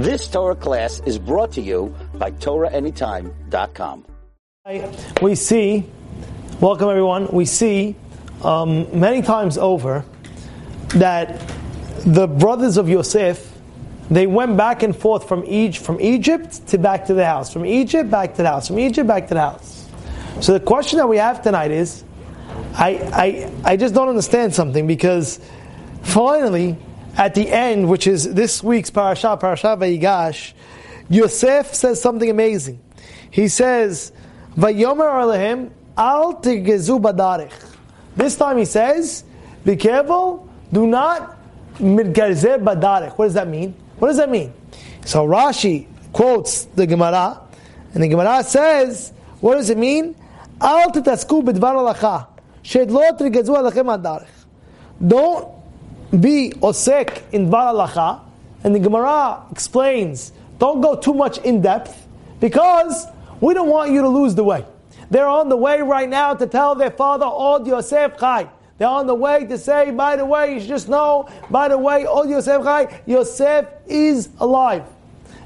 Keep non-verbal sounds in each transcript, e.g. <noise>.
This Torah class is brought to you by TorahAnytime.com. We see, welcome everyone, we see um, many times over that the brothers of Yosef, they went back and forth from, Egypt, from Egypt to back to the house, from Egypt back to the house, from Egypt back to the house. So the question that we have tonight is, I, I, I just don't understand something because finally, at the end, which is this week's parasha, parasha Vayigash, Yosef says something amazing. He says, "Vayomer alehem al tigezu badarich." This time he says, "Be careful, do not midgarzer badarich." What does that mean? What does that mean? So Rashi quotes the Gemara, and the Gemara says, "What does it mean?" Al titasku bidvar alacha, shedlo tigezu alechem badarich. Don't be osek in dvar alacha, and the Gemara explains, don't go too much in depth, because we don't want you to lose the way. They're on the way right now to tell their father, Od Yosef Chai. They're on the way to say, by the way, you should just know, by the way, Od Yosef Chai, Yosef is alive.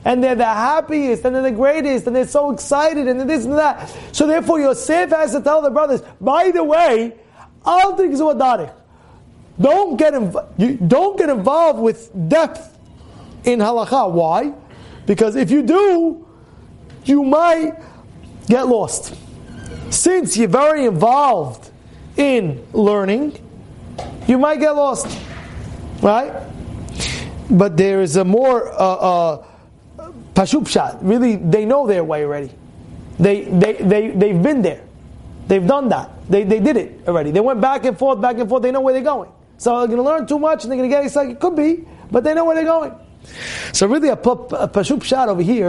And they're the happiest, and they're the greatest, and they're so excited, and this and that. So therefore, Yosef has to tell the brothers, by the way, Al don't get inv- you don't get involved with depth in halacha. Why? Because if you do, you might get lost. Since you're very involved in learning, you might get lost, right? But there is a more uh, uh. Really, they know their way already. They they they they've been there. They've done that. They they did it already. They went back and forth, back and forth. They know where they're going. So they're going to learn too much and they're going to get excited. It could be, but they know where they're going. So really, a, a pashup shot over here.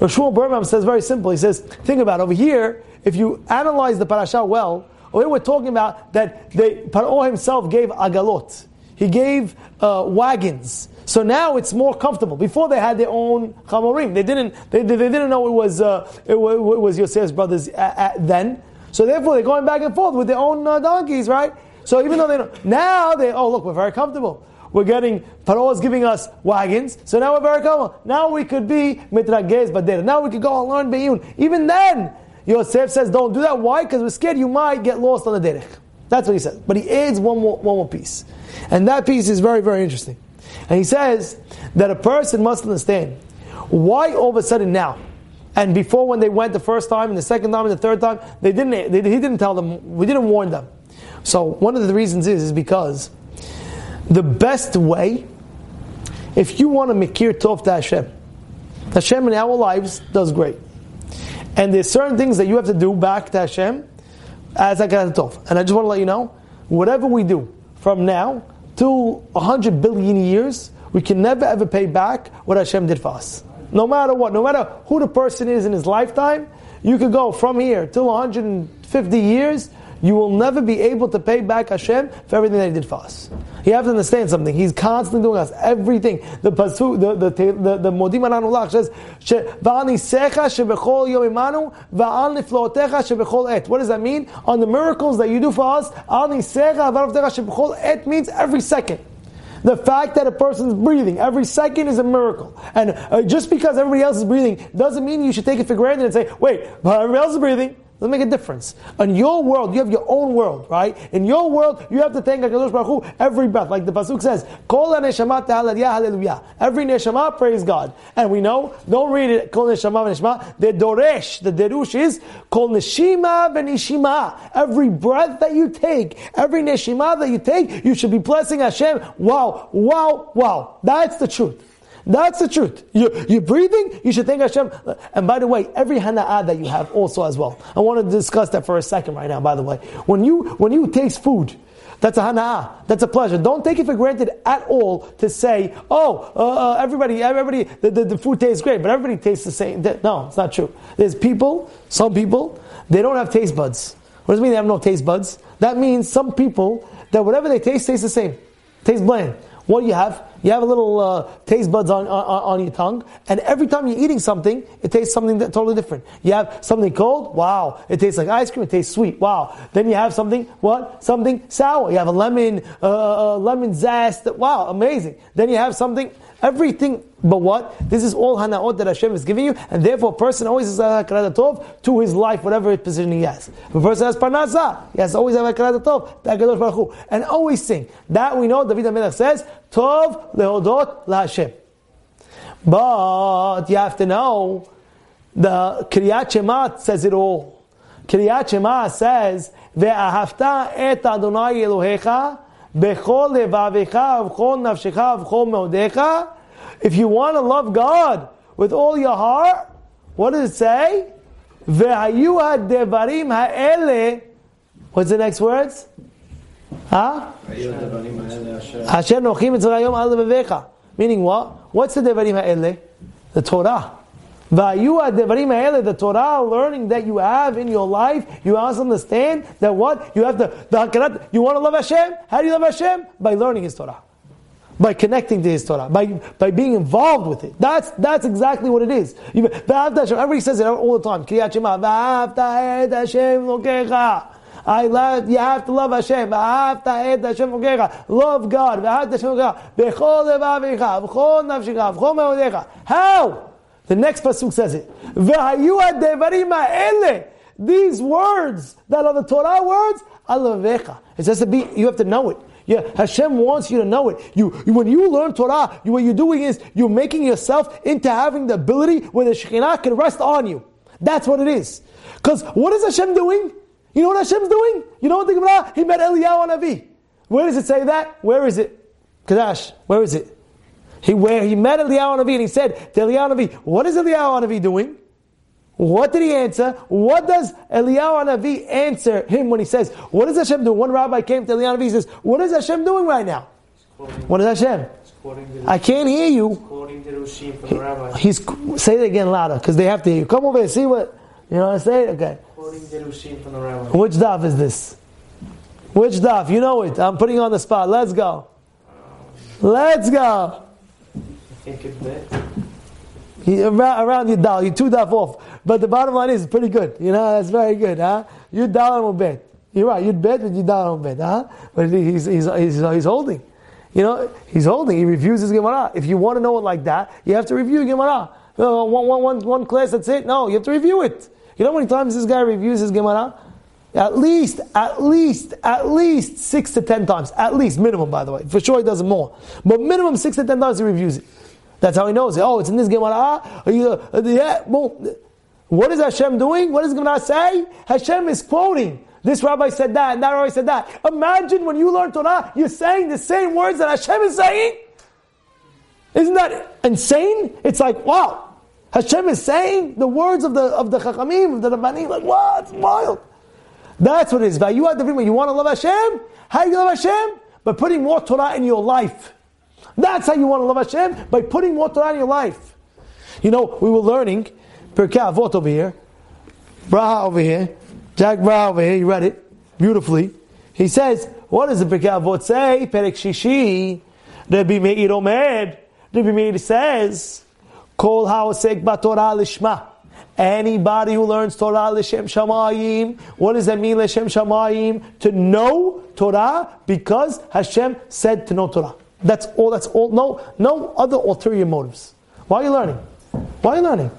Shmuel Birnbaum says very simple. He says, think about it. over here. If you analyze the parasha well, here we're talking about that the Paro himself gave agalot. He gave uh, wagons. So now it's more comfortable. Before they had their own chamorim. They didn't. They, they, didn't know it was uh, it, it, was Yosef's brothers at, at then. So therefore, they're going back and forth with their own uh, donkeys, right? So even though they don't, now they, oh look, we're very comfortable. We're getting, Paro is giving us wagons, so now we're very comfortable. Now we could be mitragez badera. Now we could go and learn be'iyun. Even then, Yosef says don't do that. Why? Because we're scared you might get lost on the derech. That's what he says. But he adds one more, one more piece. And that piece is very, very interesting. And he says that a person must understand why all of a sudden now, and before when they went the first time and the second time and the third time, they didn't, they, he didn't tell them, we didn't warn them. So one of the reasons is, is because the best way, if you want to makir tov to Hashem, Hashem in our lives does great. And there's certain things that you have to do back to Hashem as a tov. And I just want to let you know, whatever we do from now to 100 billion years, we can never ever pay back what Hashem did for us. No matter what, no matter who the person is in his lifetime, you could go from here till 150 years, you will never be able to pay back Hashem for everything that He did for us. You have to understand something. He's constantly doing us everything. The pasu, the the the, says, "Va'ani secha shebechol et." What does that mean? On the miracles that you do for us, "Ani secha va'al shebechol et" means every second. The fact that a person is breathing every second is a miracle. And uh, just because everybody else is breathing doesn't mean you should take it for granted and say, wait, but everybody else is breathing. Doesn't make a difference. In your world, you have your own world, right? In your world, you have to thank HaKadosh Baruch Hu every breath. Like the Pasuk says, Kol neshama hallelujah. Every neshama, praise God. And we know, don't read it, Kol neshama v'neshama. The doresh, the derush is, Kol neshima v'neshima. Every breath that you take, every neshima that you take, you should be blessing Hashem. Wow, wow, wow. That's the truth. That's the truth. You're, you're, breathing, you should thank Hashem. And by the way, every hana'ah that you have also as well. I want to discuss that for a second right now, by the way. When you, when you taste food, that's a hana'ah. That's a pleasure. Don't take it for granted at all to say, oh, uh, uh, everybody, everybody, the, the, the, food tastes great, but everybody tastes the same. No, it's not true. There's people, some people, they don't have taste buds. What does it mean they have no taste buds? That means some people, that whatever they taste, tastes the same. Tastes bland. What do you have? You have a little uh, taste buds on, on, on, your tongue, and every time you're eating something, it tastes something that, totally different. You have something cold, wow, it tastes like ice cream, it tastes sweet, wow. Then you have something, what? Something sour. You have a lemon, uh, uh lemon zest, wow, amazing. Then you have something, Everything but what? This is all hana'ot that Hashem is giving you, and therefore a person always is a tov to his life, whatever position he has. If a person has parnasa, he has always have hakarat tov, and always sing. That we know, David HaMelech says, tov lehodot laHashem. But you have to know, the Kriyat Shema says it all. Kriyat Shema says, "Ve'ahavta et Adonai Elohecha bechol levavecha v'chol nafshecha v'chol meodecha if you want to love God with all your heart, what does it say? Ve'ayu ha'ele. What's the next words? Huh? Nochim. Meaning what? What's the devarim ha'ele? The Torah. Vayu devarim ha'ele, the Torah learning that you have in your life, you must understand that what? You have to, the, you want to love Hashem? How do you love Hashem? By learning His Torah. By connecting to His Torah. By, by being involved with it. That's, that's exactly what it is. Everybody says it all the time. I love, you have to love Hashem. Love God. How? The next pasuk says it. These words that are the Torah words, alavecha. It says to be, you have to know it. Yeah, Hashem wants you to know it. You, when you learn Torah, you, what you're doing is you're making yourself into having the ability where the Shekhinah can rest on you. That's what it is. Because what is Hashem doing? You know what Hashem's doing? You know what the Gemara? He met Eliyahu Navi. Where does it say that? Where is it? Kadash, where is it? He, where he met Eliyahu Navi and he said to Eliyahu Navi, what is Eliyahu Navi doing? What did he answer? What does Eliyahu Navi answer him when he says, what is Hashem doing? One rabbi came to Eliyahu Navi and says, what is Hashem doing right now? What is Hashem? I can't hear you. He's, say it again louder because they have to hear you. Come over and see what, you know what I'm saying? Okay. Which daf is this? Which daf? You know it. I'm putting you on the spot. Let's go. Let's go. I think it's bit. around, around your dal, you two daf off. But the bottom line is pretty good. You know, that's very good, huh? You dal and bet. You're right, you'd bet, but you dal and bet, huh? But he's, he's, he's, he's holding. You know, he's holding. He reviews his Gemara. If you want to know it like that, you have to review Gemara. One, one, one, one class, that's it. No, you have to review it. You know how many times this guy reviews his Gemara? At least, at least, at least six to ten times. At least, minimum, by the way. For sure he does it more. But minimum six to ten times he reviews it. That's how he knows it. Oh, it's in this Gemara. Ah, uh, yeah, boom. What is Hashem doing? What does Gemara say? Hashem is quoting. This rabbi said that, and that rabbi said that. Imagine when you learn Torah, you're saying the same words that Hashem is saying. Isn't that insane? It's like, wow. Hashem is saying the words of the of the Chachamim, of the Rabbanim, like what? It's wild. That's what it is. You you want to love Hashem? How do you love Hashem? By putting more Torah in your life. That's how you want to love Hashem, by putting more Torah in your life. You know, we were learning Pirkei Avot over here, Braha over here, Jack Braha over here, he read it beautifully. He says, what does the Pirkei Avot say? Perek Shishi, Rabbi Meir Omer, Rabbi Meir says, Kol ha'osek b'Torah lishma. Anybody who learns Torah l'shem shamayim, what does that mean l'shem shamayim? To know Torah because Hashem said to know Torah. That's all. That's all. No, no other ulterior motives. Why are you learning? Why are you learning?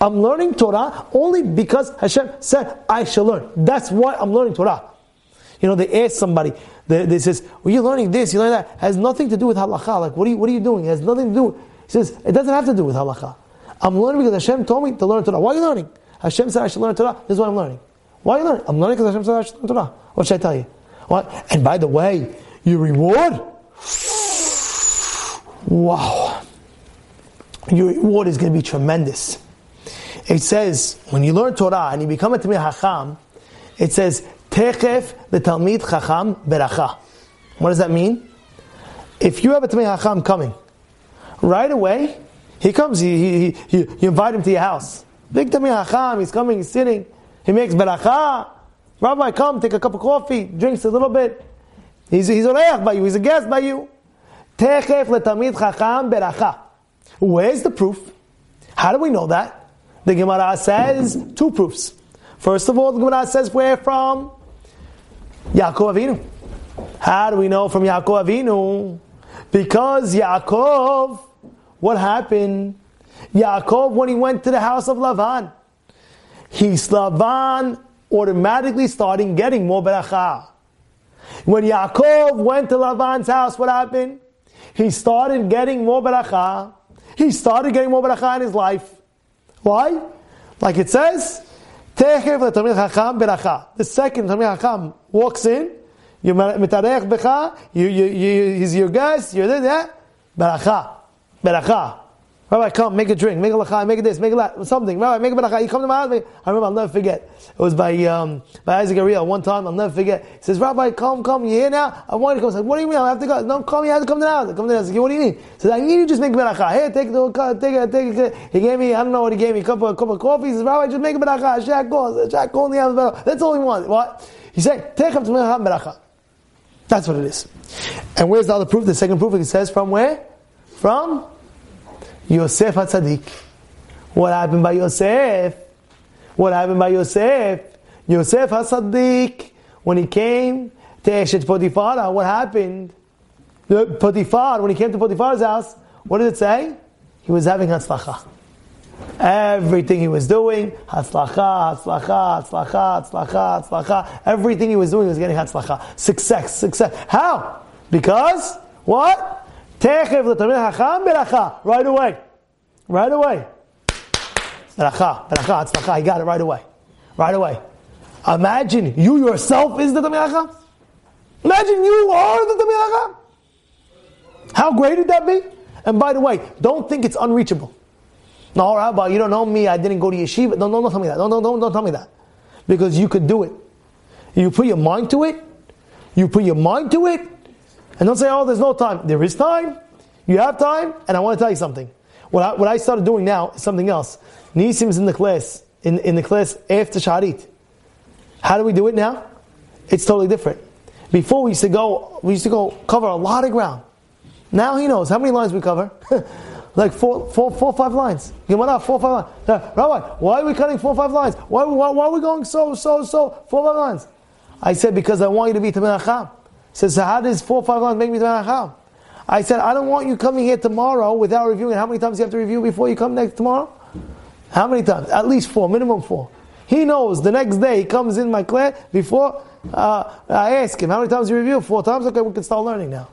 I'm learning Torah only because Hashem said I shall learn. That's why I'm learning Torah. You know, they ask somebody, they, they says, well, you're learning this, you're learning that. It has nothing to do with halacha. Like, what are you, what are you doing? It has nothing to do he says, it doesn't have to do with halacha. I'm learning because Hashem told me to learn Torah. Why are you learning? Hashem said I should learn Torah. This is what I'm learning. Why are you learning? I'm learning because Hashem said I should learn Torah. What should I tell you? What? And by the way, your reward, wow, your reward is going to be tremendous. It says, when you learn Torah and you become a Tamid Hacham, it says, Techef betalmid Chacham beracha. What does that mean? If you have a Tamid Hacham coming, right away, he comes, he, he, he, you invite him to your house. Big Tamir Hacham, he's coming, he's sitting, he makes beracha. Rabbi, come, take a cup of coffee, drinks a little bit. He's, he's a by you, he's a guest by you. Techef letamid chacham beracha. Where's the proof? How do we know that? The Gemara says two proofs. First of all, the Gemara says where from? Yaakov Avinu. How do we know from Yaakov Avinu? Because Yaakov what happened? Yaakov, when he went to the house of Lavan, he Lavan automatically starting getting more beracha. When Yaakov went to Lavan's house, what happened? He started getting more beracha. He started getting more beracha in his life. Why? Like it says, Techev letamid chacham beracha. The second tamid chacham walks in, you mitarech becha, you, you, you, he's your guest, you're there, beracha, beracha. Rabbi, come, make a drink, make a lachai, make a this, make a that, something. Rabbi, make a beracha. You come to my house. I remember, I'll never forget. It was by um, by Isaac Ariel. One time, I'll never forget. He says, Rabbi, come, come. You here now? I want to come. I what do you mean? I have to go. No, come. You have to come to the house. I come to the house. Said, what do you mean? He says, I need you just make a beracha. Here, take the take it, take it. He gave me, I don't know what he gave me, a cup of, a cup of coffee. He says, Rabbi, just make a beracha. Shaq goes. Shaq in the house. That's all he wants. What? He said, take him to beracha. That's what it is. And where's the other proof? The second proof, it says from where? From Yosef HaTzadik. What happened by Yosef? What happened by Yosef? Yosef HaTzadik, when he came to Eshet Potiphar, what happened? The Potiphar, when he came to Potiphar's house, what did it say? He was having Hatzlacha. Everything he was doing, Hatzlacha, Hatzlacha, Hatzlacha, Hatzlacha, Hatzlacha. Everything he was doing was getting Hatzlacha. Success, success. How? Because, what? Techev hacham. Right away. Right away. Beracha, beracha, tzlacha. He got it right away. Right away. Imagine you yourself is the tamid hacham. Imagine you are the tamid hacham. How great would that be? And by the way, don't think it's unreachable. No, Rabbi, you don't know me. I didn't go to yeshiva. No, no, don't tell me that. No, no, don't, don't tell me that. Because you could do it. You put your mind to it. You put your mind to it. And don't say, oh, there's no time. There is time. You have time. And I want to tell you something. What I, what I started doing now is something else. Nisim is in the class, in, in the class after Shaharit. How do we do it now? It's totally different. Before we used to go, we used to go cover a lot of ground. Now he knows how many lines we cover. <laughs> like four, four, four, five lines. Gemara, four, five lines. Rabbi, why are we cutting four, five lines? Why, why, why are we going so, so, so, four, five lines? I said, because I want you to be Tamil says, so how does four five lines make me Tanacham? I said, I don't want you coming here tomorrow without reviewing. How many times do you have to review before you come next tomorrow? How many times? At least four, minimum four. He knows the next day he comes in my class before uh, I ask him, how many times you review? Four times? Okay, we can start learning now.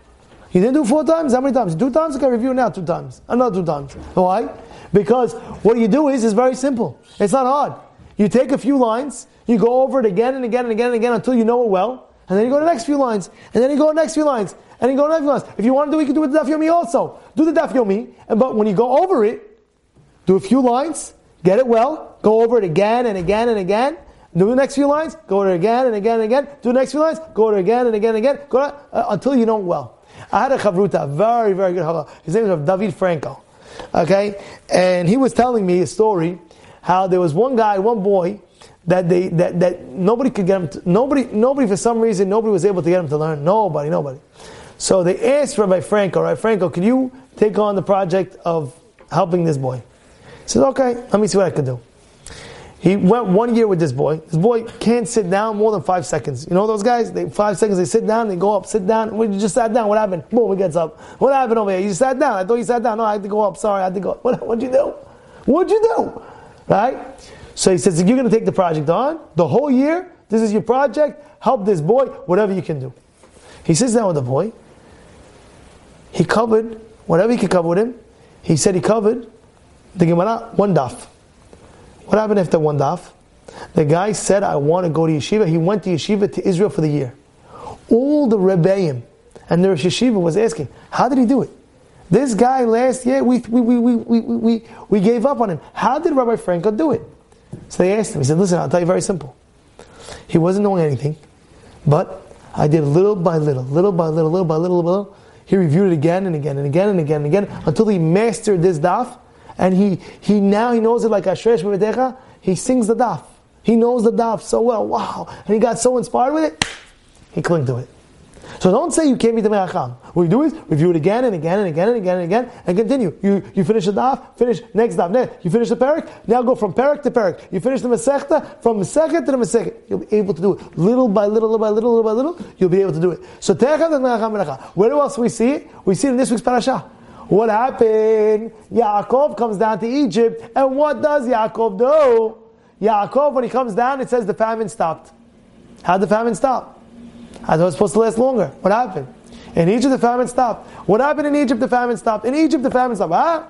You didn't do four times? How many times? Two times? Okay, review now, two times. Another two times. Why? Because what you do is, is very simple. It's not hard. You take a few lines, you go over it again and again and again and again until you know it well, and then you go to the next few lines, and then you go to the next few lines, and you go to the next few lines. If you want to do it, you can do it with the Daf Yomi also. Do the Daf Yomi, and but when you go over it, do a few lines, get it well, go over it again and again and again, do the next few lines, go over it again and again and again, do the next few lines, go over it again and again and again, go uh, until you know it well. I had a chavruta, very, very good chavruta. His name was David Franco. Okay? And he was telling me a story how there was one guy, one boy, that they that, that nobody could get him to, nobody nobody for some reason nobody was able to get him to learn. Nobody nobody. So they asked Rabbi Franco Rabbi Franco can you take on the project of helping this boy? He says okay let me see what I can do. He went one year with this boy. This boy can't sit down more than five seconds. You know those guys? They five seconds they sit down they go up sit down. You just sat down. What happened? Boom he gets up. What happened over here? You sat down. I thought you sat down. No I had to go up. Sorry I had to go. Up. <laughs> what what'd you do? What'd you do? Right so he says, if you're going to take the project on, the whole year, this is your project, help this boy, whatever you can do. He sits down with the boy. He covered whatever he could cover with him. He said he covered the Gemara, one daf. What happened after one daf? The guy said, I want to go to yeshiva. He went to yeshiva to Israel for the year. All the Rebbeim and the Rosh Yeshiva was asking, how did he do it? This guy last year, we, we, we, we, we, we, we gave up on him. How did Rabbi Franco do it? So they asked him, he said, listen, I'll tell you very simple. He wasn't knowing anything, but I did little by little, little by little, little by little, little. by little. He reviewed it again and again and again and again and again until he mastered this daf, and he, he now he knows it like Ashresh B'Vedecha, he sings the daf. He knows the daf so well, wow, and he got so inspired with it, he clung to it. So don't say you can't be the Me'acham. What you do is review it again and again and again and again and again and continue. You, you finish the daf, finish next daf, next. You finish the parak, now go from parak to parak. You finish the Masechta, from Masechet to the Masechet. You'll be able to do it. Little by little, little by little, little by little, you'll be able to do it. So Techav and Me'acham Where else we see it? We see it in this week's parasha. What happened? Yaakov comes down to Egypt, and what does Yaakov do? Yaakov, when he comes down, it says the famine stopped. How the famine stop? I thought it was supposed to last longer. What happened? In Egypt, the famine stopped. What happened in Egypt? The famine stopped. In Egypt, the famine stopped. Ah?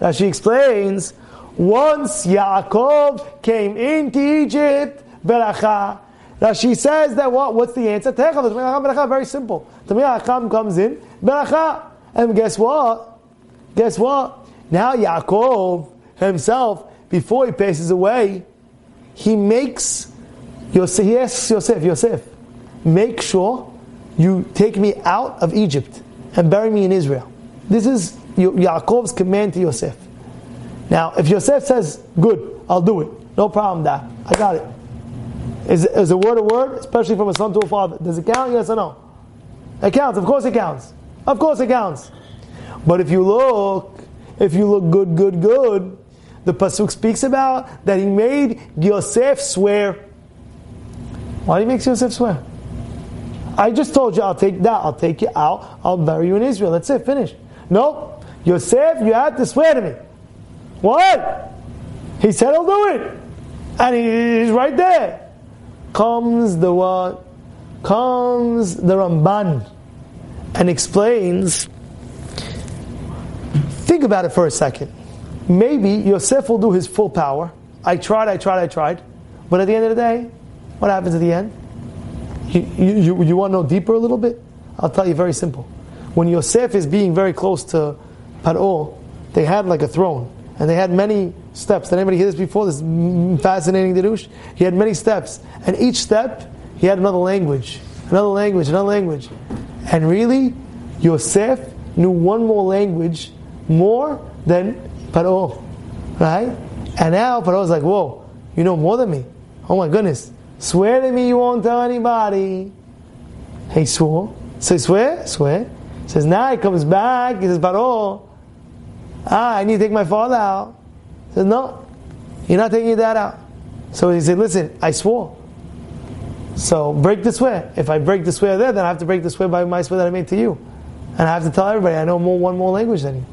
Now she explains, once Yaakov came into Egypt, beracha. Now she says that what? What's the answer? Very simple. Tamir comes in, beracha. And guess what? Guess what? Now Yaakov himself, before he passes away, he makes Yosef, he asks Yosef, Yosef, make sure you take me out of Egypt and bury me in Israel. This is Yaakov's command to Yosef. Now, if Yosef says, good, I'll do it. No problem, Dad. I got it. Is, is a word a word, especially from a son to a father? Does it count? Yes or no? It counts. Of course it counts. Of course it counts. But if you look, if you look good, good, good, the pasuk speaks about that he made Yosef swear. Why he make Yosef swear? I just told you I'll take that. I'll take you out. I'll bury you in Israel. That's it. Finish. No, Yosef, you have to swear to me. What? He said he'll do it, and he's right there. Comes the what? Comes the Ramban and explains. Think about it for a second. Maybe Yosef will do his full power. I tried, I tried, I tried. But at the end of the day, what happens at the end? You, you, you want to know deeper a little bit? I'll tell you very simple. When Yosef is being very close to Paro, they had like a throne. And they had many steps. Did anybody hear this before? This fascinating derush. He had many steps. And each step, he had another language. Another language, another language. And really, Yosef knew one more language more than Paro. Right? And now Paro's like, whoa, you know more than me. Oh my goodness. Swear to me you won't tell anybody. He swore. So swear? Swear. Says, now he comes back. He says, Paro, ah, I need to take my father out. He says, no, you're not taking your dad out. So he said, listen, I swore. So break the swear. If I break the swear there, then I have to break the swear by my swear that I made to you. And I have to tell everybody I know more one more language than you.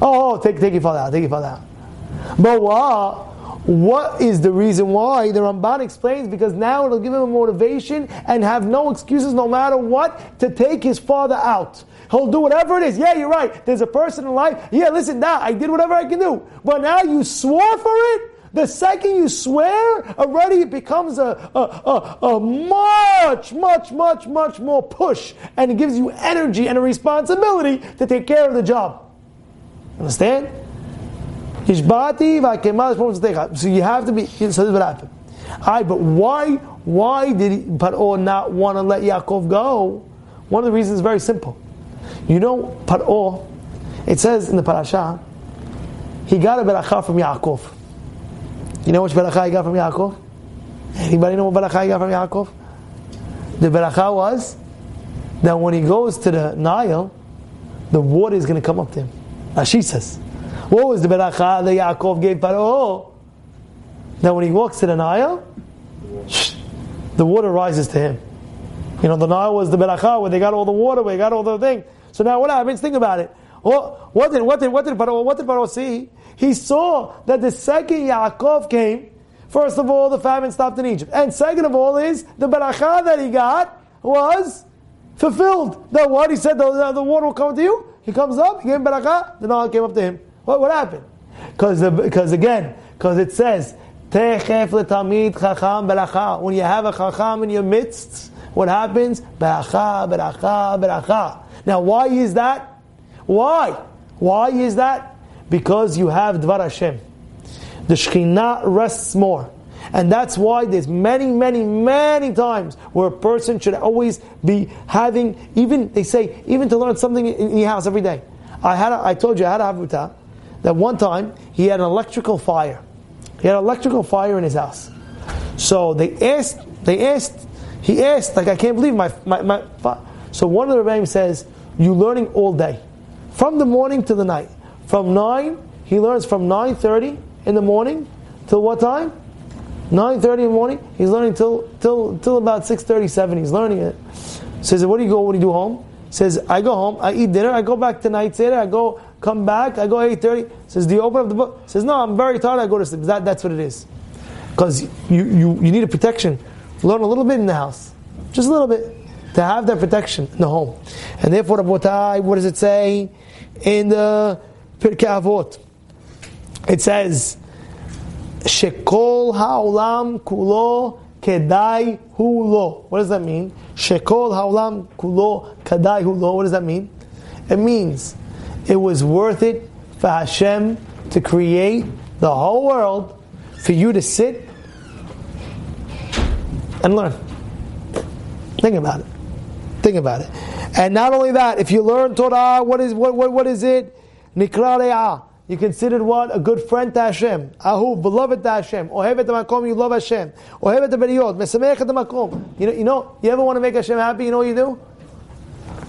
Oh, oh take, take your father out, take your father out. But what? What is the reason why? The Ramban explains because now it'll give him a motivation and have no excuses no matter what to take his father out. He'll do whatever it is. Yeah, you're right. There's a person in life. Yeah, listen, now I did whatever I can do. But now you swore for it? The second you swear, already it becomes a, a, a, a, much, much, much, much more push. And it gives you energy and a responsibility to take care of the job. Understand? So you have to be, so this is what happened. Alright, but why, why did Paro not want to let Yaakov go? One of the reasons is very simple. You know, Paro, it says in the parasha, he got a beracha from Yaakov. You know which beracha he got from Yaakov? Anybody know what beracha he got from Yaakov? The beracha was that when he goes to the Nile, the water is going to come up to him. Rashi says. What was the beracha that Yaakov gave Paro? That when he walks to the Nile, the water rises to him. You know, the Nile was the beracha where they got all the water, where they got all the thing. So now what happens? Think about it. What, what did what did what did Paro, what did Paro see? He saw that the second Yaakov came, first of all, the famine stopped in Egypt, and second of all is the beracha that he got was fulfilled. That what he said, the, the water will come to you. He comes up, he gave him beracha, the Nile came up to him. What, what happened? Because because again, because it says letamid chacham. When you have a chacham in your midst, what happens? Beracha, beracha, beracha. Now, why is that? Why? Why is that? Because you have Dvar Hashem. The Shekhinah rests more. And that's why there's many, many, many times where a person should always be having, even, they say, even to learn something in your house every day. I had, a, I told you I had a havuta, that one time he had an electrical fire. He had an electrical fire in his house. So they asked, they asked, he asked, like, I can't believe my, my, my so one of the rabbis says, you learning all day. From the morning to the night. From 9, he learns from 9.30 in the morning till what time? 9.30 in the morning. He's learning till, till, till about 6.37. He's learning it. Says, what do you go, what do you do home? Says, I go home, I eat dinner, I go back to night I go come back, I go 8.30. Says, do you open up the book? Says, no, I'm very tired, I go to sleep. That, that's what it is. Because you, you, you need a protection. Learn a little bit in the house. Just a little bit. To have that protection in the home. And therefore, Rabotai, what does it say in the Pirkei Avot? It says, Shekol ha'olam kulo kedai hulo. What does that mean? Shekol ha'olam kulo kedai hulo. What does that mean? It means it was worth it for Hashem to create the whole world for you to sit and learn. Think about it. Think about it. And not only that, if you learn Torah, what is what what, what is it? Nikra You considered what? A good friend to Hashem. Ahu, beloved to Hashem. Ohevet makom, you love Hashem. Ohevet beriyot. Mesamech makom. You know, you know, you ever want to make Hashem happy? You know what you do?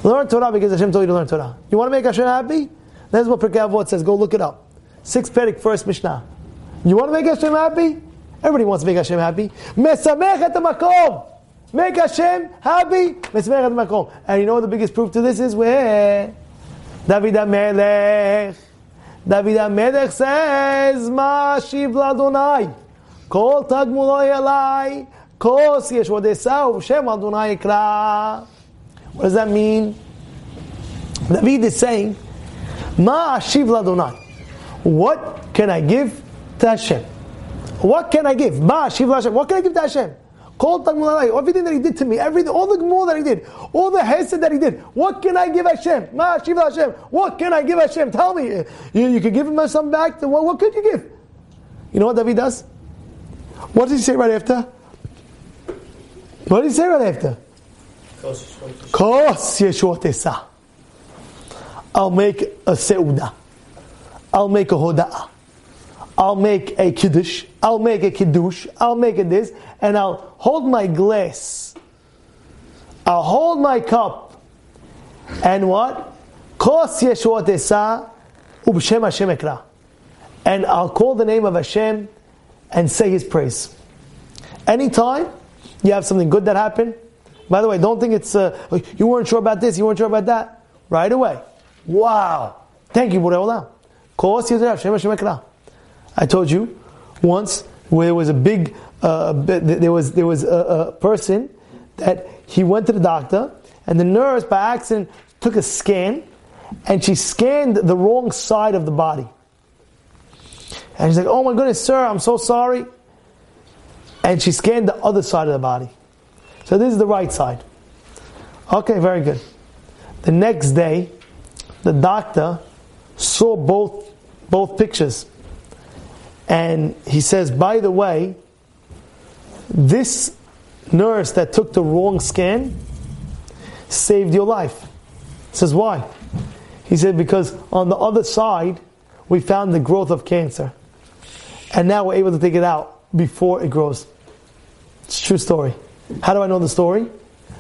Learn Torah because Hashem told you to learn Torah. You want to make Hashem happy? That's what Pirkei Avot says. Go look it up. Six Perik, first Mishnah. You want to make Hashem happy? Everybody wants to make Hashem happy. Make Hashem happy. And you know what the biggest proof to this is? Where? David HaMelech. David HaMelech says, Ma shiv ladonai. Kol tagmuloi elai. Kos yesh vodesau. Shem Adonai ikra. What does that mean? David is saying, Ma ashiv ladonai. What can I give to Hashem? What can I give? Ma ashiv Hashem. What can I give to Hashem? Call everything that he did to me, everything, all the more that he did, all the hesed that he did. What can I give Hashem? Ma ashiv Hashem. What can I give Hashem? Tell me. You, you could give him something back. What, what could you give? You know what David does? What does he say right after? What does he say right after? Kos Yeshua I'll make a seuda. I'll make a hoda'ah. I'll make a kiddush. I'll make a kiddush. I'll make a this, and I'll hold my glass. I'll hold my cup, and what? Kos Yeshua Tesa ub'shem Hashem ekra, and I'll call the name of Hashem and say His praise. Anytime you have something good that happened, by the way, don't think it's, uh, you weren't sure about this, you weren't sure about that. Right away. Wow. Thank you, Borei. I told you once where there was a big, uh, there was, there was a, a person that he went to the doctor and the nurse by accident took a scan and she scanned the wrong side of the body. And she's like, oh my goodness, sir, I'm so sorry. And she scanned the other side of the body. So this is the right side. Okay, very good. The next day, the doctor saw both both pictures. And he says, by the way, this nurse that took the wrong scan saved your life. He says, why? He said, because on the other side, we found the growth of cancer. And now we're able to take it out before it grows. It's true story. How do I know the story?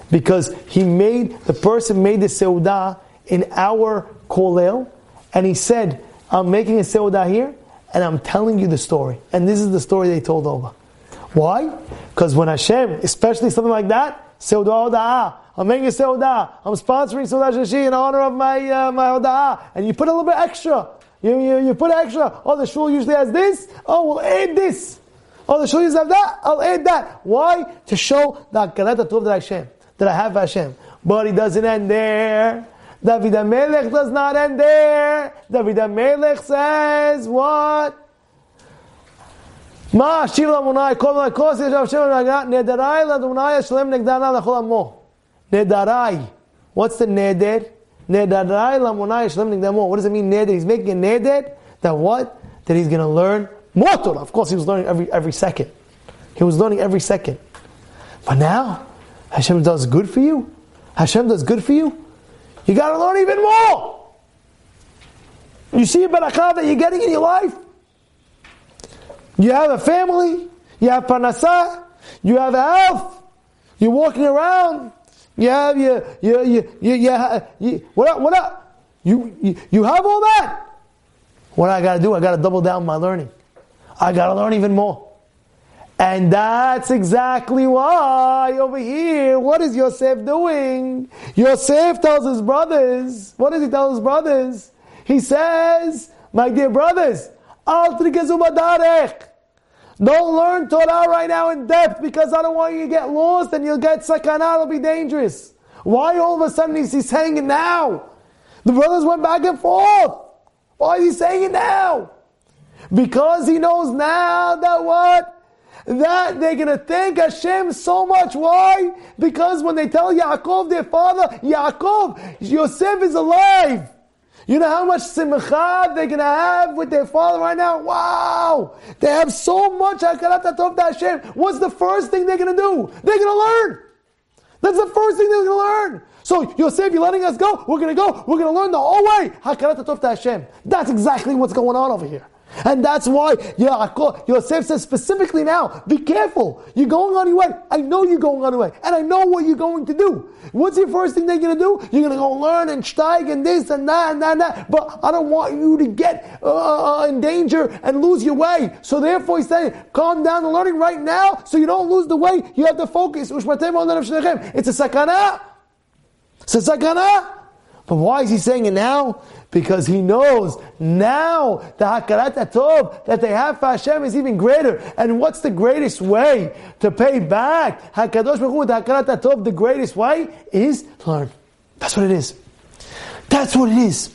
Because he made, the person made the seudah in our kolel, and he said, I'm making a seudah here, and I'm telling you the story. And this is the story they told over. Why? Because when Hashem, especially something like that, seudah oda'ah, I'm making a seudah, I'm sponsoring seudah shashi in honor of my uh, my oda'ah, and you put a little bit extra. You, you, you put extra. Oh, the shul usually has this. Oh, we'll add this. Oh, the shulchans have that. I'll add that. Why? To show that hakarat tov that Hashem, that I have Hashem. But it doesn't end there. David Melech does not end there. David Melech says what? Ma shila munai kol ma kos shem nedarai la dunai shlem negdana lechol amo. Nedarai. What's the neder? Nedarai la munai shlem negdamo. What does it mean neder? He's making a neder that what? That he's going to learn of course, he was learning every, every second. He was learning every second. But now, Hashem does good for you. Hashem does good for you. You got to learn even more. You see a barakah that you're getting in your life. You have a family. You have panasah. You have health. You're walking around. You have your, you, you, you, you, you what what up? You, you, you have all that. What I got to do? I got to double down my learning. I got to learn even more. And that's exactly why over here, what is Yosef doing? Yosef tells his brothers, what does he tell his brothers? He says, my dear brothers. Don't learn Torah right now in depth because I don't want you to get lost and you'll get sakana, it'll be dangerous. Why all of a sudden is he saying it now? The brothers went back and forth. Why is he saying it now? Because he knows now that what? That they're gonna thank Hashem so much. Why? Because when they tell Yaakov, their father, Yaakov, Yosef is alive. You know how much simcha they're gonna have with their father right now? Wow! They have so much hakarat tov to Hashem. What's the first thing they're gonna do? They're gonna learn. That's the first thing they're gonna learn. So Yosef, you're letting us go. We're gonna go. We're gonna learn the whole way. Hakarat tov to Hashem. That's exactly what's going on over here. And that's why Yaakov, Yosef says specifically now, be careful. You're going on your way. I know you're going on your way. And I know what you're going to do. What's your first thing they're going to do? You're going to go learn and steig and this and that and that and that. But I don't want you to get uh, uh, in danger and lose your way. So therefore he's saying, calm down the learning right now so you don't lose the way. You have to focus. It's a sakana. It's a sakana. But why is he saying it now? Because he knows now the Hakarat Tov that they have for Hashem is even greater. And what's the greatest way to pay back Hakadosh Baruch the Hakarat? The greatest way is to learn. That's what it is. That's what it is.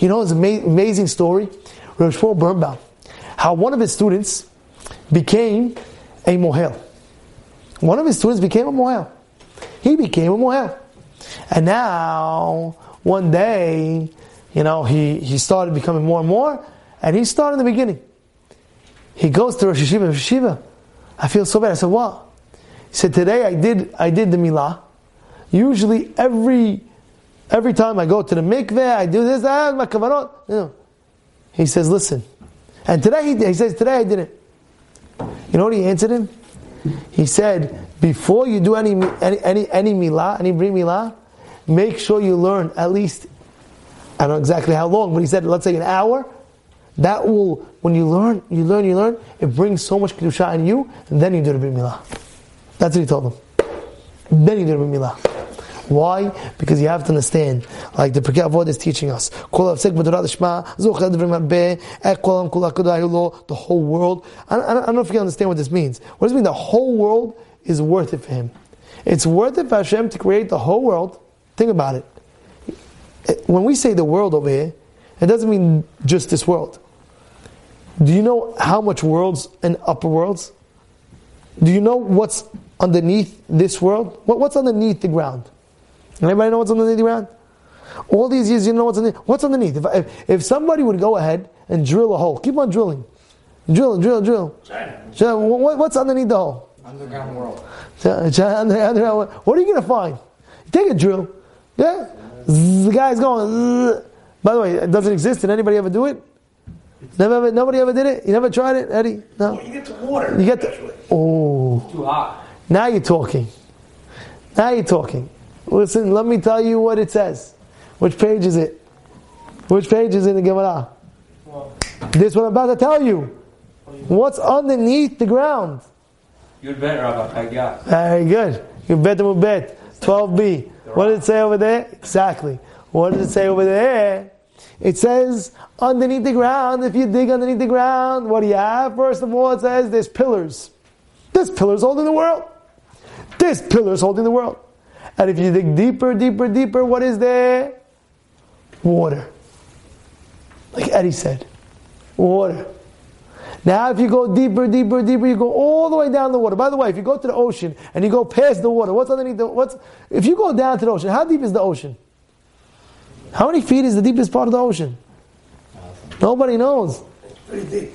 You know, it's an amazing story. Rosh Shmuel Birnbaum, how one of his students became a mohel. One of his students became a mohel. He became a mohel. And now, one day, you know, he, he started becoming more and more, and he started in the beginning. He goes to Rosh Yeshiva, Rosh Yeshiva, I feel so bad. I said, what? He said, today I did, I did the milah. Usually every, every time I go to the mikveh, I do this, ah, my kavanot. You know. He says, listen. And today he, he says, today I did it. You know what he answered him? He said, before you do any, any, any, any milah, any bri milah, make sure you learn at least I don't know exactly how long, but he said, let's say an hour. That will, when you learn, you learn, you learn, it brings so much kedusha in you, and then you do the brit milah. That's what he told them. Then you do the brit milah. Why? Because you have to understand, like the Pirkei Avot is teaching us, the whole world. I don't, I don't know if you understand what this means. What does it mean? The whole world is worth it for him. It's worth it for Hashem to create the whole world. Think about it when we say the world over here, it doesn't mean just this world. Do you know how much worlds and upper worlds? Do you know what's underneath this world? What, what's underneath the ground? Anybody know what's underneath the ground? All these years, you know what's underneath. What's underneath? If, if, if somebody would go ahead and drill a hole, keep on drilling, drill, drill, drill. China. What, what's underneath the hole? Underground world. What are you going to find? Take a drill, yeah, the guy's going. By the way, it doesn't exist. Did anybody ever do it? Never, ever, nobody ever did it. You never tried it, Eddie? No. Well, you get to water. You get to. Oh. Too hot. Now you're talking. Now you're talking. Listen, let me tell you what it says. Which page is it? Which page is it in the Gemara? Well, this what I'm about to tell you. What's underneath the ground? You'd bet, Rabbi I got. Very good. You bet them bet. 12b. What did it say over there? Exactly. What did it say over there? It says underneath the ground, if you dig underneath the ground, what do you have? First of all, it says there's pillars. There's pillars holding the world. There's pillars holding the world. And if you dig deeper, deeper, deeper, what is there? Water. Like Eddie said, water. Now, if you go deeper, deeper, deeper, you go all the way down the water. By the way, if you go to the ocean and you go past the water, what's underneath the what's if you go down to the ocean, how deep is the ocean? How many feet is the deepest part of the ocean? Nobody knows. Pretty deep.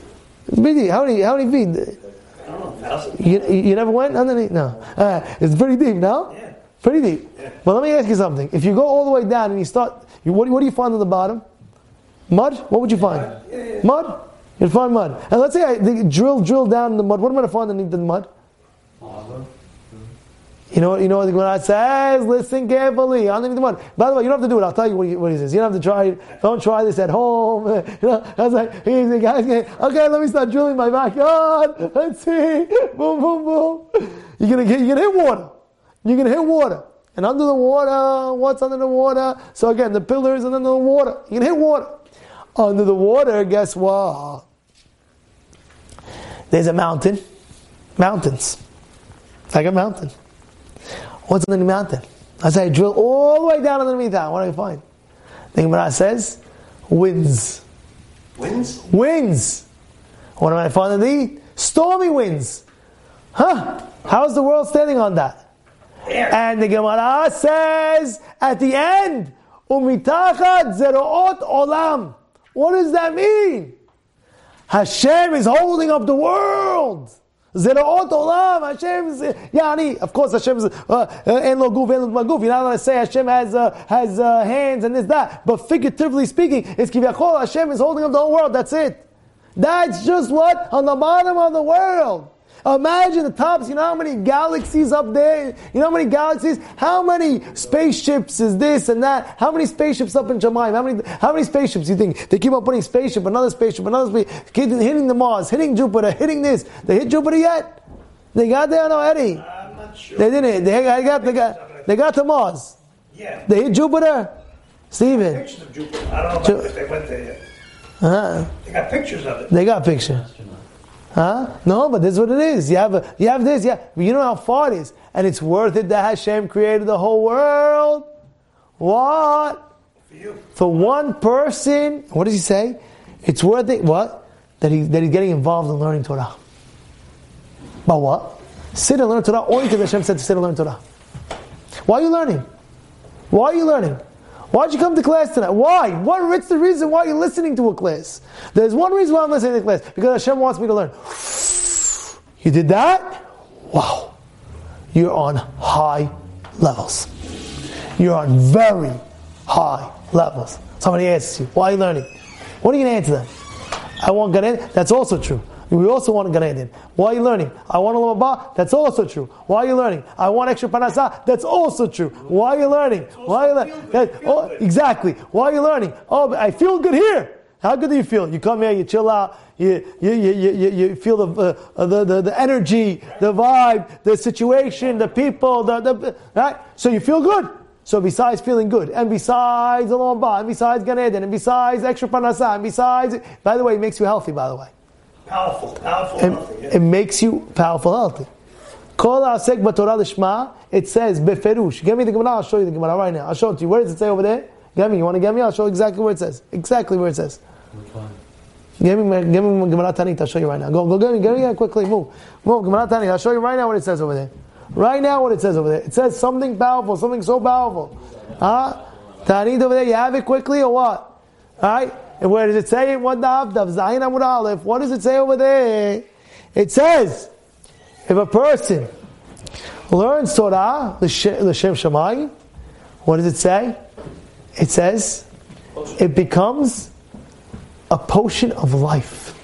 pretty deep. How many how many feet? I don't know, You, you never went underneath? No. Uh, it's pretty deep, no? Yeah. Pretty deep. Yeah. But let me ask you something. If you go all the way down and you start, you, what, what do you find on the bottom? Mud? What would you find? Yeah. Mud? Find mud. And let's say I drill, drill down in the mud. What am I going to find underneath the mud? You know, you know what the Gemara says? Listen carefully. Underneath the mud. By the way, you don't have to do it. I'll tell you what he, what he says. You don't have to try it. Don't try this at home. <laughs> You know, I was like, he's the guy's going, okay, let me start drilling my backyard. <laughs> Let's see. <laughs> Boom, boom, boom. You're gonna get, you're gonna hit water. You're gonna hit water. And under the water, what's under the water? So again, the pillars and under the water. You're gonna hit water. under the water, guess what? There's a mountain. Mountains. Like a mountain. What's underneath the mountain? I say, drill all the way down underneath that. What do I find? The Gemara says, winds. Winds? Winds. What am I finding? The stormy winds. Huh? How's the world standing on that? Air. And the Gemara says at the end, Umitachat zeroot olam. What does that mean? Hashem is holding up the world. Zeroot olam. Hashem is, yani, of course Hashem is, uh, en lo guf, en lo maguf. You're not going to say Hashem has, uh, has uh, hands and this, that. But figuratively speaking, it's kiviyachol, Hashem is holding up the whole world. That's it. That's just what? On the bottom of the world. Imagine the tops, you know how many galaxies up there? You know how many galaxies? How many spaceships is this and that? How many spaceships up in Shamayim? How many, how many spaceships do you think? They keep on putting spaceship, another spaceship, another spaceship, keep hitting the Mars, hitting Jupiter, hitting this. They hit Jupiter yet? They got there, no, Eddie? I'm not sure. They didn't. They got, they got, they got to Mars. yeah. They hit Jupiter? Stephen. Pictures of Jupiter. I don't know if they went there yet. Uh-huh. They got pictures of it. They got picture. Huh? No, but this is what it is. You have a, you have this, yeah. But you know how far it is. And it's worth it that Hashem created the whole world. What? For you. For one person, what does he say? It's worth it, what? That, he, that he's getting involved in learning Torah. But what? Sit and learn Torah only because Hashem said to sit and learn Torah. Why are you learning? Why are you learning? Why'd you come to class tonight? Why? What, what's the reason why you're listening to a class? There's one reason why I'm listening to a class. Because Hashem wants me to learn. You did that? Wow. You're on high levels. You're on very high levels. Somebody asks you, why are you learning? What are you going to answer them? I want Gan Eden. That's also true. We also want Gan Eden. Why are you learning? I want Olam Haba. That's also true. Why are you learning? I want extra Parnasa. That's also true. Why are you learning? Why are you learning? That, oh, exactly. Why are you learning? Oh, I feel good here. How good do you feel? You come here, you chill out, you, you, you, you, you feel the, uh, the, the, the energy, the vibe, the situation, the people, the, the, right? So you feel good. So besides feeling good, and besides the Olam Haba, and besides Gan Eden, and besides extra Parnasa, and besides, by the way, it makes you healthy, by the way. Powerful, powerful, It, healthy. it makes you powerful, healthy. Kol ha'asek b'torah l'shma, it says beferush. Give me the Gemara, I'll show you the Gemara right now. I'll show it to you. Where does it say over there? Give me. You want to give me? I'll show you exactly where it says. Exactly where it says. Give me, give me Gemara Ta'anit. I'll show you right now. Go, go, get me, give me quickly. Move, move. Gemara Ta'anit. I'll show you right now what it says over there. Right now, what it says over there. It says something powerful, something so powerful. Huh? Ta'anit over there. You have it quickly or what? All right. And where does it say? What? Daf Zayin Amud Aleph. What does it say over there? It says, if a person learns Torah, l'shem Shamayim, what does it say? It says, it becomes a potion of life.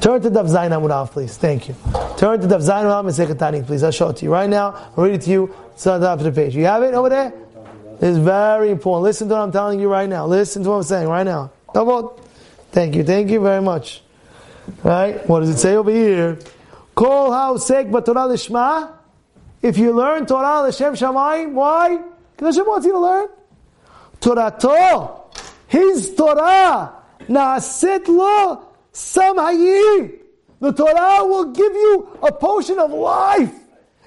Turn to Daf Zayin Amud Aleph, please. Thank you. Turn to Daf Zayin Amud Aleph and please. I'll show it to you right now. I'll read it to you. It's on the top of the page. You have it over there? It's very important. Listen to what I'm telling you right now. Listen to what I'm saying right now. Double. Thank you. Thank you very much. Right? What does it say over here? Call Kol haosek b'torah lishma. If you learn Torah l'shem shamayim, why? Because Hashem wants you to learn. Torah His Torah. Naasit lo samhayim. The Torah will give you a potion of life.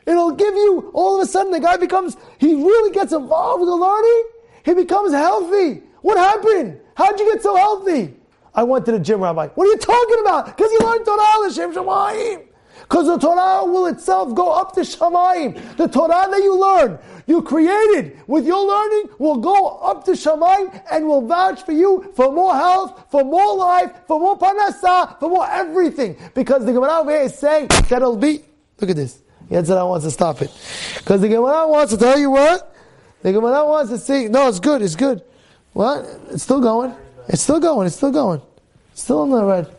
It'll give you, all of a sudden, the guy becomes, he really gets involved with the learning. He becomes healthy. What happened? How'd you get so healthy? I went to the gym, Rabbi. What are you talking about? Because you learned Torah, L'Shem Shamayim. Because the Torah will itself go up to Shamayim. The Torah that you learn, you created with your learning, will go up to Shamayim and will vouch for you for more health, for more life, for more parnasa, for more everything. Because the Gemara over here is saying that it'll be, look at this. Yetzer hara wants to stop it. Because the Gemara wants to tell you what? The Gemara wants to say, no, it's good, it's good. What? It's still going. It's still going, it's still going. It's still on the red.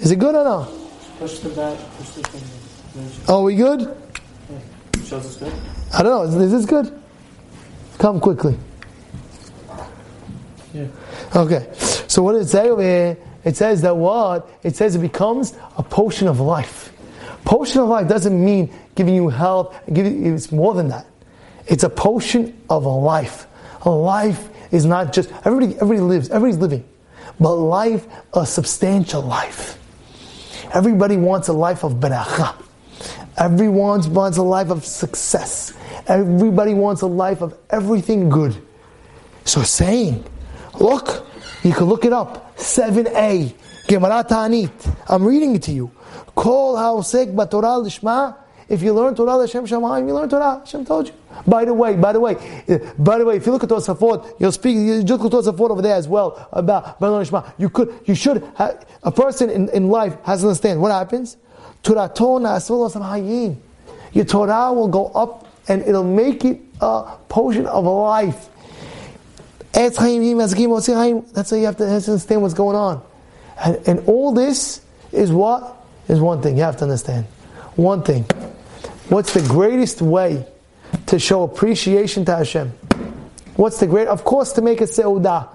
Is it good or no? Push the back, push the thing. Oh, we good? Shows us good. I don't know. Is, is this good? Come quickly. Yeah. Okay. So what does it say over here? It says that what? It says it becomes a potion of life. Potion of life doesn't mean giving you health. Giving, it's more than that. It's a potion of a life. A life is not just everybody. Everybody lives. Everybody's living. but life, a substantial life. Everybody wants a life of beracha. Everyone wants a life of success. Everybody wants a life of everything good. So saying, look, you can look it up. 7a, Gemara Ta'anit. I'm reading it to you. Kol ha'osek b'torah lishma. If you learn Torah Hashem Shamayim, you learn Torah. Hashem told you. By the way, by the way, by the way, if you look at Tosafot, you'll speak. You just look at Tosafot over there as well about Shema. You could, you should. Ha, a person in, in life has to understand what happens. Torah. Your Torah will go up and it'll make it a portion of life. That's how you have to understand what's going on. And, and all this is what? Is one thing. You have to understand. One thing. What's the greatest way to show appreciation to Hashem? What's the great? Of course, to make a seudah.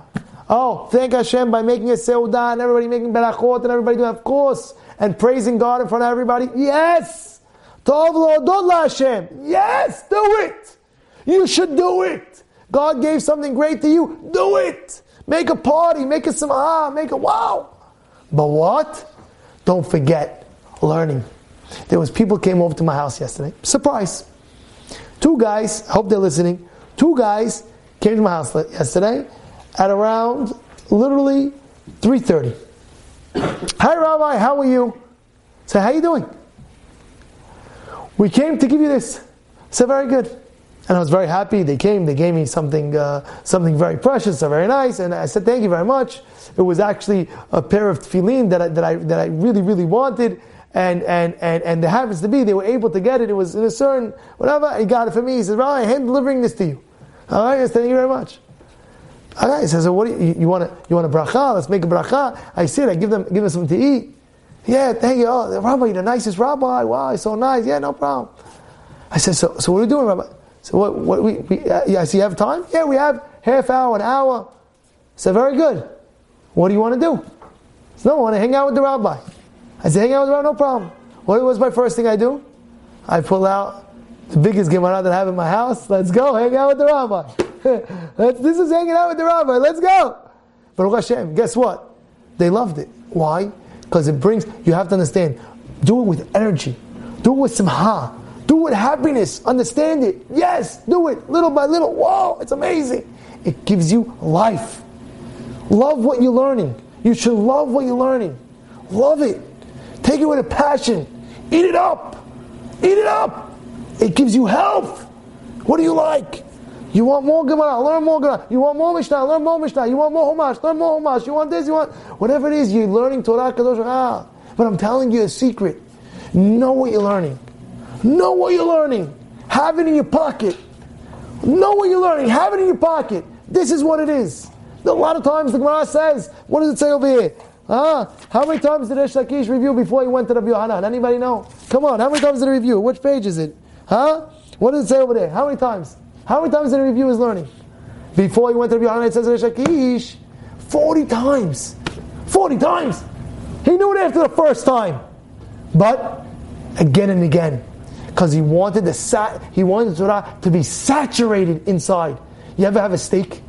Oh, thank Hashem by making a seudah and everybody making berachot and everybody doing, of course, and praising God in front of everybody. Yes, tov lo Hashem. Yes, do it. You should do it. God gave something great to you. Do it. Make a party. Make a samah. Make a wow. But what? Don't forget learning. There was people came over to my house yesterday. Surprise. Two guys, hope they're listening. Two guys came to my house yesterday at around literally 3:30. Hi Rabbi, how are you? Say, how you doing? We came to give you this. Said, very good. And I was very happy. They came. They gave me something, uh, something very precious, very nice. And I said, "Thank you very much." It was actually a pair of tefillin that I, that I that I really, really wanted and and and and there happens to be they were able to get it. It was in a certain whatever. He got it for me. He says, "Well, I am delivering this to you." All right, yes, thank you very much. All right, he says, so "What do you, you want? You want a bracha? Let's make a bracha." I sit. I give them give them something to eat. Yeah, thank you. Oh, Rabbi, you're the nicest Rabbi. Wow, he's so nice. Yeah, no problem. I said, "So, so what are we doing, Rabbi?" So what? What we? we uh, yeah, so you have time? Yeah, we have half hour, an hour. Said, "Very good. What do you want to do?" So, no, I want to hang out with the Rabbi. I say, hang out with Rabbi, no problem. What was my first thing I do? I pull out the biggest Gemara that I have in my house. Let's go, hang out with the Rabbi. <laughs> this is hanging out with the Rabbi. Let's go. But Hashem, guess what? They loved it. Why? Because it brings, you have to understand, do it with energy. Do it with simha. Do it with happiness. Understand it. Yes, do it little by little. Whoa, it's amazing. It gives you life. Love what you're learning. You should love what you're learning. Love it. Take it with a passion. Eat it up. Eat it up. It gives you health. What do you like? You want more Gemara, learn more Gemara. You want more Mishnah, learn more Mishnah. You want more Humash, learn more Humash. You want this, you want whatever it is. You're learning Torah Kadosh. Ah, but I'm telling you a secret. Know what you're learning. Know what you're learning. Have it in your pocket. Know what you're learning. Have it in your pocket. This is what it is. A lot of times the Gemara says, what does it say over here? Huh? How many times did Resh Lakish review before he went to Rabbi Yohanan? Anybody know? Come on, how many times did he review? Which page is it? Huh? What does it say over there? How many times? How many times did he review his learning? Before he went to Rabbi Yohanan, it says Resh Lakish, 40 times. 40 times! He knew it after the first time. But, again and again. Because he wanted the sat, he wanted the Torah to be saturated inside. You ever have a steak?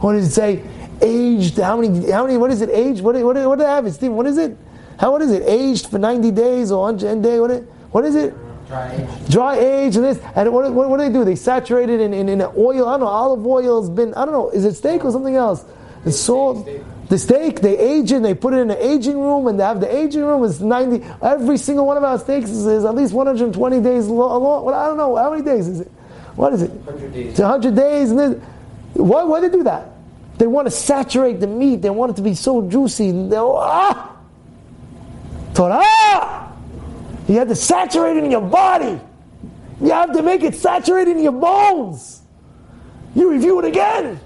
What does it say? Aged, how many, how many, what is it, aged? What, what, what do they have it, Steve? What is it? How, what is it? Aged for 90 days or 100 days? What, what is it? Dry age. Dry age and this. And what, what, what do they do? They saturate it in, in, in oil. I don't know, olive oil has been, I don't know, is it steak or something else? The salt. The steak, they age it, they put it in an aging room, and they have the aging room is 90. Every single one of our steaks is, is at least 120 days long. Well, I don't know, how many days is it? What is it? 100 days. It's 100 days. And then, why, why do they do that? They want to saturate the meat. They want it to be so juicy. They, ah! Torah! You have to saturate it in your body. You have to make it saturate in your bones. You review it again.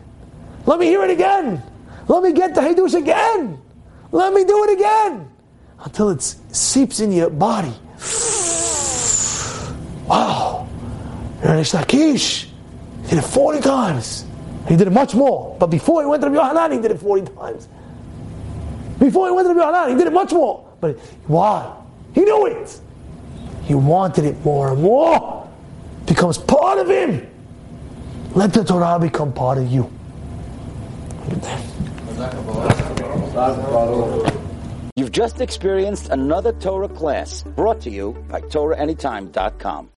Let me hear it again. Let me get the Hidush again. Let me do it again. Until it seeps in your body. Wow. You're an Resh Lakish. Did it 40 times. He did it much more. But before he went to Rabbi Yohanan, he did it 40 times. Before he went to Rabbi Yohanan, he did it much more. But why? He knew it. He wanted it more and more. Becomes part of him. Let the Torah become part of you. You've just experienced another Torah class brought to you by TorahAnytime.com.